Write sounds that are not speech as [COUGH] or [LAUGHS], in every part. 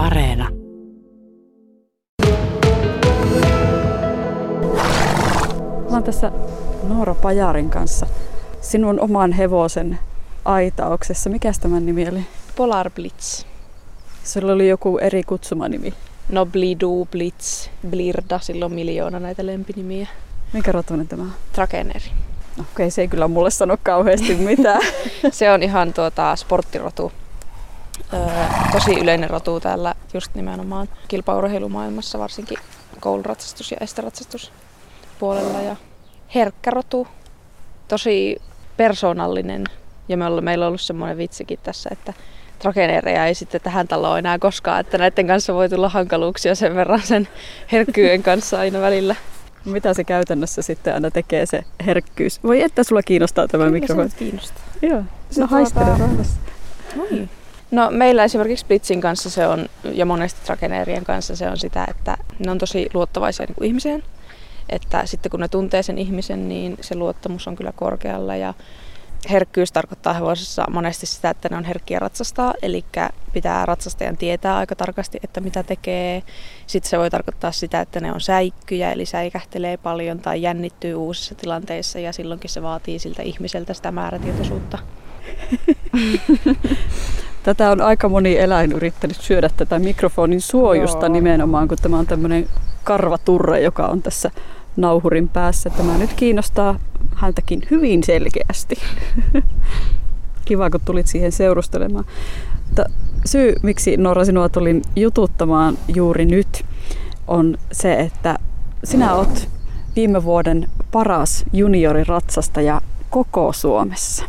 Areena. Mä oon tässä Noora Pajarin kanssa sinun oman hevosen aitauksessa. Mikäs tämän nimi oli? Polar Blitz. Sulla oli joku eri kutsumanimi. No Blidu, Blitz, Blirda, sillä on miljoona näitä lempinimiä. Mikä rotuinen tämä on? Trakeneri. No, okei, okay, se ei kyllä mulle sano kauheasti mitään. [LAUGHS] Se on ihan tuota, sporttirotu. Tosi yleinen rotu täällä just nimenomaan kilpaurheilumaailmassa, varsinkin kouluratsastus ja esteratsastus puolella. Ja herkkä rotu, tosi persoonallinen. Ja me olla, meillä on ollut semmoinen vitsikin tässä, että trakeneereja ei sitten tähän taloon enää koskaan, että näiden kanssa voi tulla hankaluuksia sen verran sen herkkyyden kanssa aina välillä. Mitä se käytännössä sitten aina tekee se herkkyys? Voi että sulla kiinnostaa tämä Kyllä mikrofoni. se kiinnostaa. Joo, Se no haistele tuota- rauhassa. Moi. No meillä esimerkiksi Blitzin kanssa se on, ja monesti trakeneerien kanssa se on sitä, että ne on tosi luottavaisia niin kuin ihmiseen. Että sitten kun ne tuntee sen ihmisen, niin se luottamus on kyllä korkealla ja herkkyys tarkoittaa hevosessa monesti sitä, että ne on herkkiä ratsastaa, eli pitää ratsastajan tietää aika tarkasti, että mitä tekee. Sitten se voi tarkoittaa sitä, että ne on säikkyjä, eli säikähtelee paljon tai jännittyy uusissa tilanteissa ja silloinkin se vaatii siltä ihmiseltä sitä määrätietoisuutta. [LAUGHS] Tätä on aika moni eläin yrittänyt syödä tätä mikrofonin suojusta Joo. nimenomaan, kun tämä on tämmöinen karvaturre, joka on tässä nauhurin päässä. Tämä nyt kiinnostaa häntäkin hyvin selkeästi. [LAUGHS] Kiva, kun tulit siihen seurustelemaan. Mutta syy, miksi Norra sinua tulin jututtamaan juuri nyt, on se, että sinä olet viime vuoden paras junioриratsastaja koko Suomessa.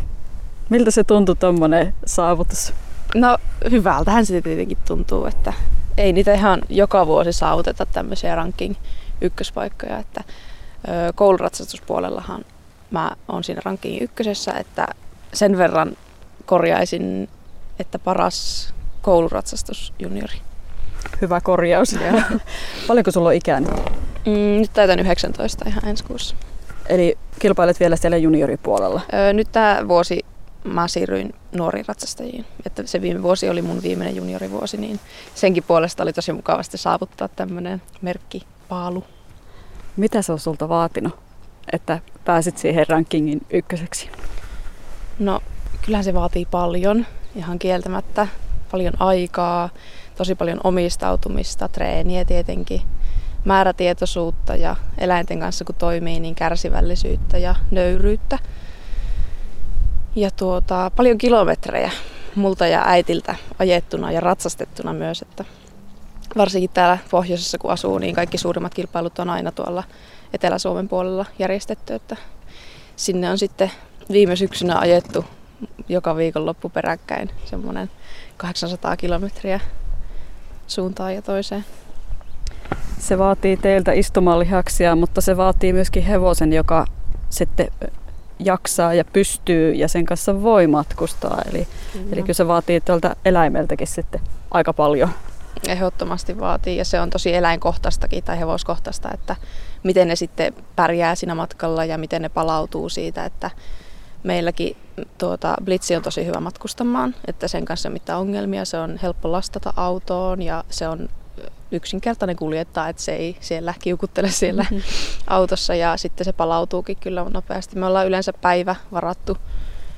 Miltä se tuntui tuommoinen saavutus? No hyvältähän se tietenkin tuntuu, että ei niitä ihan joka vuosi saavuteta tämmöisiä ranking ykköspaikkoja, että kouluratsastuspuolellahan mä oon siinä ranking ykkösessä, että sen verran korjaisin, että paras kouluratsastusjuniori. Hyvä korjaus. [LAUGHS] Paljonko sulla on ikää nyt? Mm, nyt täytän 19 ihan ensi kuussa. Eli kilpailet vielä siellä junioripuolella. Ö, nyt tämä vuosi mä siirryin nuoriin ratsastajiin. Että se viime vuosi oli mun viimeinen juniorivuosi, niin senkin puolesta oli tosi mukavasti saavuttaa tämmöinen merkkipaalu. Mitä se on sulta vaatinut, että pääsit siihen rankingin ykköseksi? No kyllähän se vaatii paljon, ihan kieltämättä. Paljon aikaa, tosi paljon omistautumista, treeniä tietenkin, määrätietoisuutta ja eläinten kanssa kun toimii, niin kärsivällisyyttä ja nöyryyttä. Ja tuota, paljon kilometrejä multa ja äitiltä ajettuna ja ratsastettuna myös, että varsinkin täällä pohjoisessa kun asuu, niin kaikki suurimmat kilpailut on aina tuolla Etelä-Suomen puolella järjestetty, että sinne on sitten viime syksynä ajettu joka viikonloppu peräkkäin semmoinen 800 kilometriä suuntaan ja toiseen. Se vaatii teiltä istumalihaksia, mutta se vaatii myöskin hevosen, joka sitten jaksaa ja pystyy ja sen kanssa voi matkustaa. Eli, eli kyllä se vaatii tuolta eläimeltäkin sitten aika paljon. Ehdottomasti vaatii ja se on tosi eläinkohtaistakin tai hevoskohtaista, että miten ne sitten pärjää siinä matkalla ja miten ne palautuu siitä, että meilläkin tuota, Blitzi on tosi hyvä matkustamaan, että sen kanssa ei mitään ongelmia, se on helppo lastata autoon ja se on yksinkertainen kuljettaa, että se ei siellä kiukuttele siellä mm-hmm. autossa ja sitten se palautuukin kyllä nopeasti. Me ollaan yleensä päivä varattu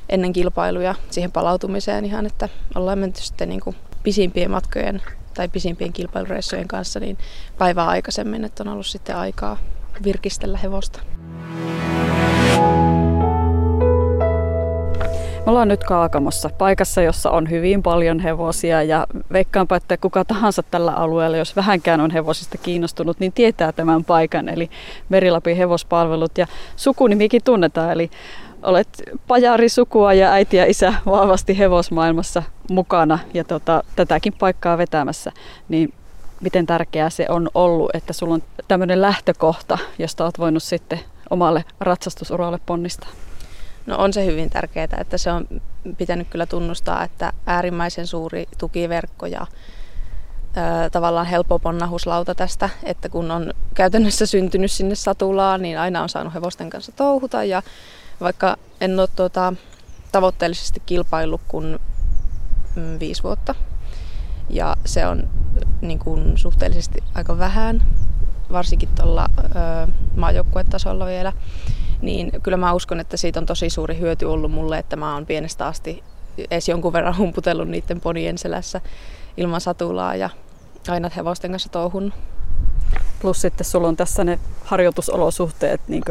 ennen kilpailuja siihen palautumiseen ihan, että ollaan menty sitten niin kuin pisimpien matkojen tai pisimpien kilpailureissujen kanssa niin päivää aikaisemmin, että on ollut sitten aikaa virkistellä hevosta. Me ollaan nyt Kaakamossa, paikassa, jossa on hyvin paljon hevosia ja veikkaanpa, että kuka tahansa tällä alueella, jos vähänkään on hevosista kiinnostunut, niin tietää tämän paikan, eli Merilapin hevospalvelut ja sukunimikin tunnetaan, eli olet pajari sukua ja äiti ja isä vahvasti hevosmaailmassa mukana ja tota, tätäkin paikkaa vetämässä, niin miten tärkeää se on ollut, että sulla on tämmöinen lähtökohta, josta olet voinut sitten omalle ratsastusuralle ponnistaa? No on se hyvin tärkeää, että se on pitänyt kyllä tunnustaa, että äärimmäisen suuri tukiverkko ja ö, tavallaan helppo ponnahuslauta tästä, että kun on käytännössä syntynyt sinne satulaan, niin aina on saanut hevosten kanssa touhuta. Ja vaikka en ole tuota, tavoitteellisesti kilpaillut kuin mm, viisi vuotta ja se on niin kuin suhteellisesti aika vähän, varsinkin tuolla maajoukkuetasolla vielä, niin kyllä mä uskon, että siitä on tosi suuri hyöty ollut mulle, että mä oon pienestä asti edes jonkun verran humputellut niiden ponien selässä ilman satulaa ja aina hevosten kanssa touhun. Plus sitten sulla on tässä ne harjoitusolosuhteet niin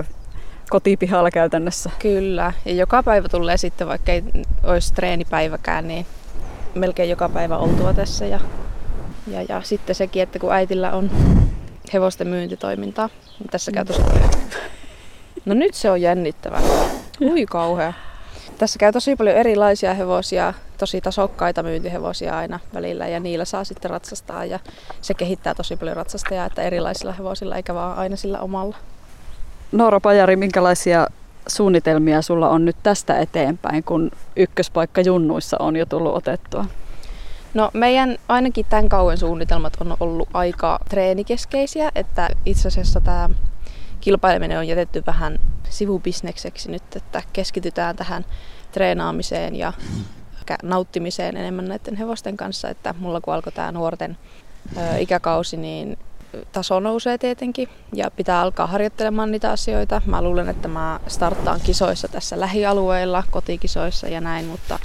kotipihalla käytännössä. Kyllä, ja joka päivä tulee sitten, vaikka ei olisi treenipäiväkään, niin melkein joka päivä oltua tässä. Ja, ja, ja sitten sekin, että kun äitillä on hevosten myyntitoimintaa, niin tässä käy tosi. No nyt se on jännittävää. Ui kauhea. Tässä käy tosi paljon erilaisia hevosia, tosi tasokkaita myyntihevosia aina välillä ja niillä saa sitten ratsastaa ja se kehittää tosi paljon ratsastajaa, että erilaisilla hevosilla eikä vaan aina sillä omalla. Noora Pajari, minkälaisia suunnitelmia sulla on nyt tästä eteenpäin, kun ykköspaikka junnuissa on jo tullut otettua? No meidän ainakin tämän kauan suunnitelmat on ollut aika treenikeskeisiä, että itse asiassa tämä kilpaileminen on jätetty vähän sivubisnekseksi nyt, että keskitytään tähän treenaamiseen ja nauttimiseen enemmän näiden hevosten kanssa, että mulla kun alkoi tämä nuorten ikäkausi, niin taso nousee tietenkin ja pitää alkaa harjoittelemaan niitä asioita. Mä luulen, että mä starttaan kisoissa tässä lähialueilla, kotikisoissa ja näin, mutta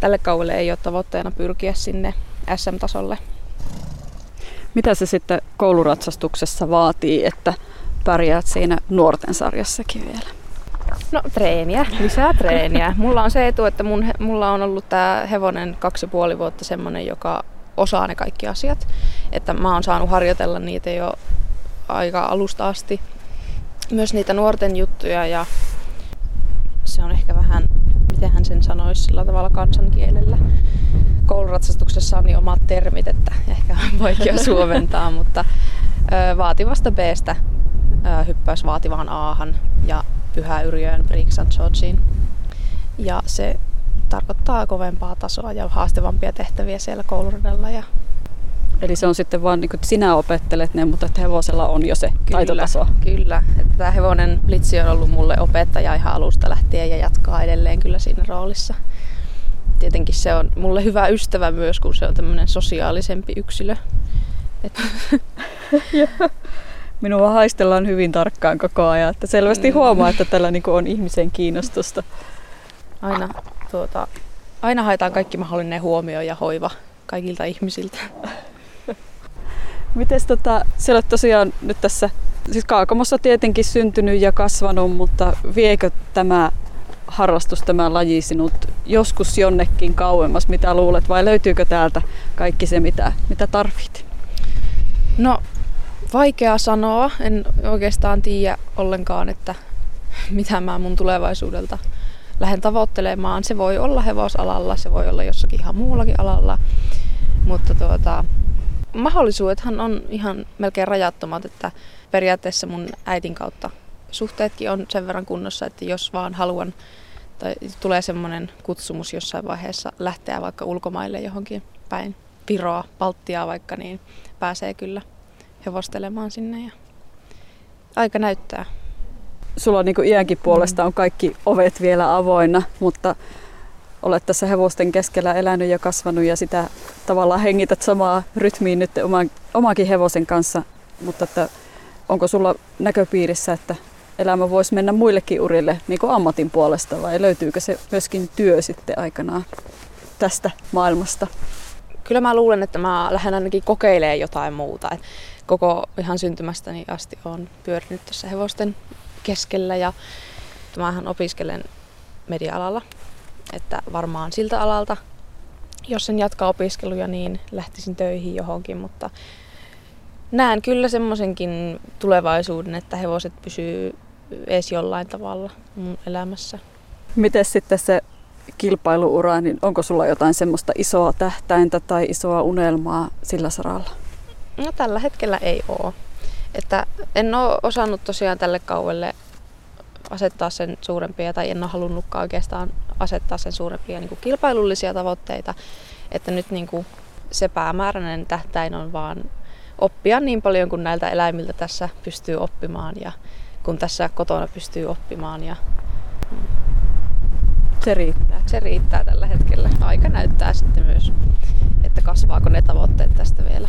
tälle kaudelle ei ole tavoitteena pyrkiä sinne SM-tasolle. Mitä se sitten kouluratsastuksessa vaatii, että pärjäät siinä nuorten sarjassakin vielä? No treeniä, lisää treeniä. Mulla on se etu, että mun, mulla on ollut tämä hevonen kaksi ja puoli vuotta semmoinen, joka osaa ne kaikki asiat. Että mä oon saanut harjoitella niitä jo aika alusta asti. Myös niitä nuorten juttuja ja se on ehkä vähän, miten hän sen sanoisi sillä tavalla kansankielellä. Kouluratsastuksessa on niin omat termit, että ehkä on [LAUGHS] vaikea suomentaa, mutta vaativasta B-stä hyppäys vaativaan A-han ja Pyhä Yrjöön Brixan Georgiin. Ja se tarkoittaa kovempaa tasoa ja haastevampia tehtäviä siellä kouluradalla. Ja Eli se on sitten vaan, niin kuin, että sinä opettelet ne, mutta että hevosella on jo se kyllä, taitotaso. Kyllä, että tämä hevonen Blitzi on ollut mulle opettaja ihan alusta lähtien ja jatkaa edelleen kyllä siinä roolissa. Tietenkin se on mulle hyvä ystävä myös, kun se on tämmöinen sosiaalisempi yksilö. Et... [LAUGHS] [LAUGHS] Minua haistellaan hyvin tarkkaan koko ajan, että selvästi mm. huomaa, että tällä niin on ihmisen kiinnostusta. Aina tuota, aina haetaan kaikki mahdollinen huomio ja hoiva kaikilta ihmisiltä. Miten tota, sä olet tosiaan nyt tässä, siis Kaakamossa tietenkin syntynyt ja kasvanut, mutta viekö tämä harrastus, tämä laji sinut joskus jonnekin kauemmas, mitä luulet, vai löytyykö täältä kaikki se, mitä, mitä tarvit? No, vaikea sanoa. En oikeastaan tiedä ollenkaan, että [LAUGHS] mitä mä mun tulevaisuudelta lähden tavoittelemaan. Se voi olla hevosalalla, se voi olla jossakin ihan muullakin alalla, mutta tuota, mahdollisuudethan on ihan melkein rajattomat, että periaatteessa mun äitin kautta suhteetkin on sen verran kunnossa, että jos vaan haluan tai tulee semmoinen kutsumus jossain vaiheessa lähteä vaikka ulkomaille johonkin päin, Viroa, Baltiaa vaikka, niin pääsee kyllä hevostelemaan sinne ja aika näyttää. Sulla on niin kuin iänkin puolesta on kaikki ovet vielä avoinna, mutta olet tässä hevosten keskellä elänyt ja kasvanut ja sitä tavallaan hengität samaa rytmiin nyt oman, omankin hevosen kanssa, mutta että onko sulla näköpiirissä, että elämä voisi mennä muillekin urille niin kuin ammatin puolesta vai löytyykö se myöskin työ sitten aikanaan tästä maailmasta? Kyllä mä luulen, että mä lähden ainakin kokeilemaan jotain muuta. koko ihan syntymästäni asti on pyörinyt tuossa hevosten keskellä ja mähän opiskelen media-alalla, että varmaan siltä alalta, jos sen jatkaa opiskeluja, niin lähtisin töihin johonkin, mutta näen kyllä semmoisenkin tulevaisuuden, että hevoset pysyy edes jollain tavalla mun elämässä. Miten sitten se kilpailuura, niin onko sulla jotain semmoista isoa tähtäintä tai isoa unelmaa sillä saralla? No tällä hetkellä ei ole. Että en ole osannut tosiaan tälle kauelle asettaa sen suurempia, tai en ole halunnutkaan oikeastaan asettaa sen suurempia niin kuin kilpailullisia tavoitteita. Että nyt niin kuin se päämääräinen tähtäin on vaan oppia niin paljon kuin näiltä eläimiltä tässä pystyy oppimaan ja kun tässä kotona pystyy oppimaan. Ja se riittää. Se riittää tällä hetkellä. Aika näyttää sitten myös, että kasvaako ne tavoitteet tästä vielä.